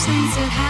seems to have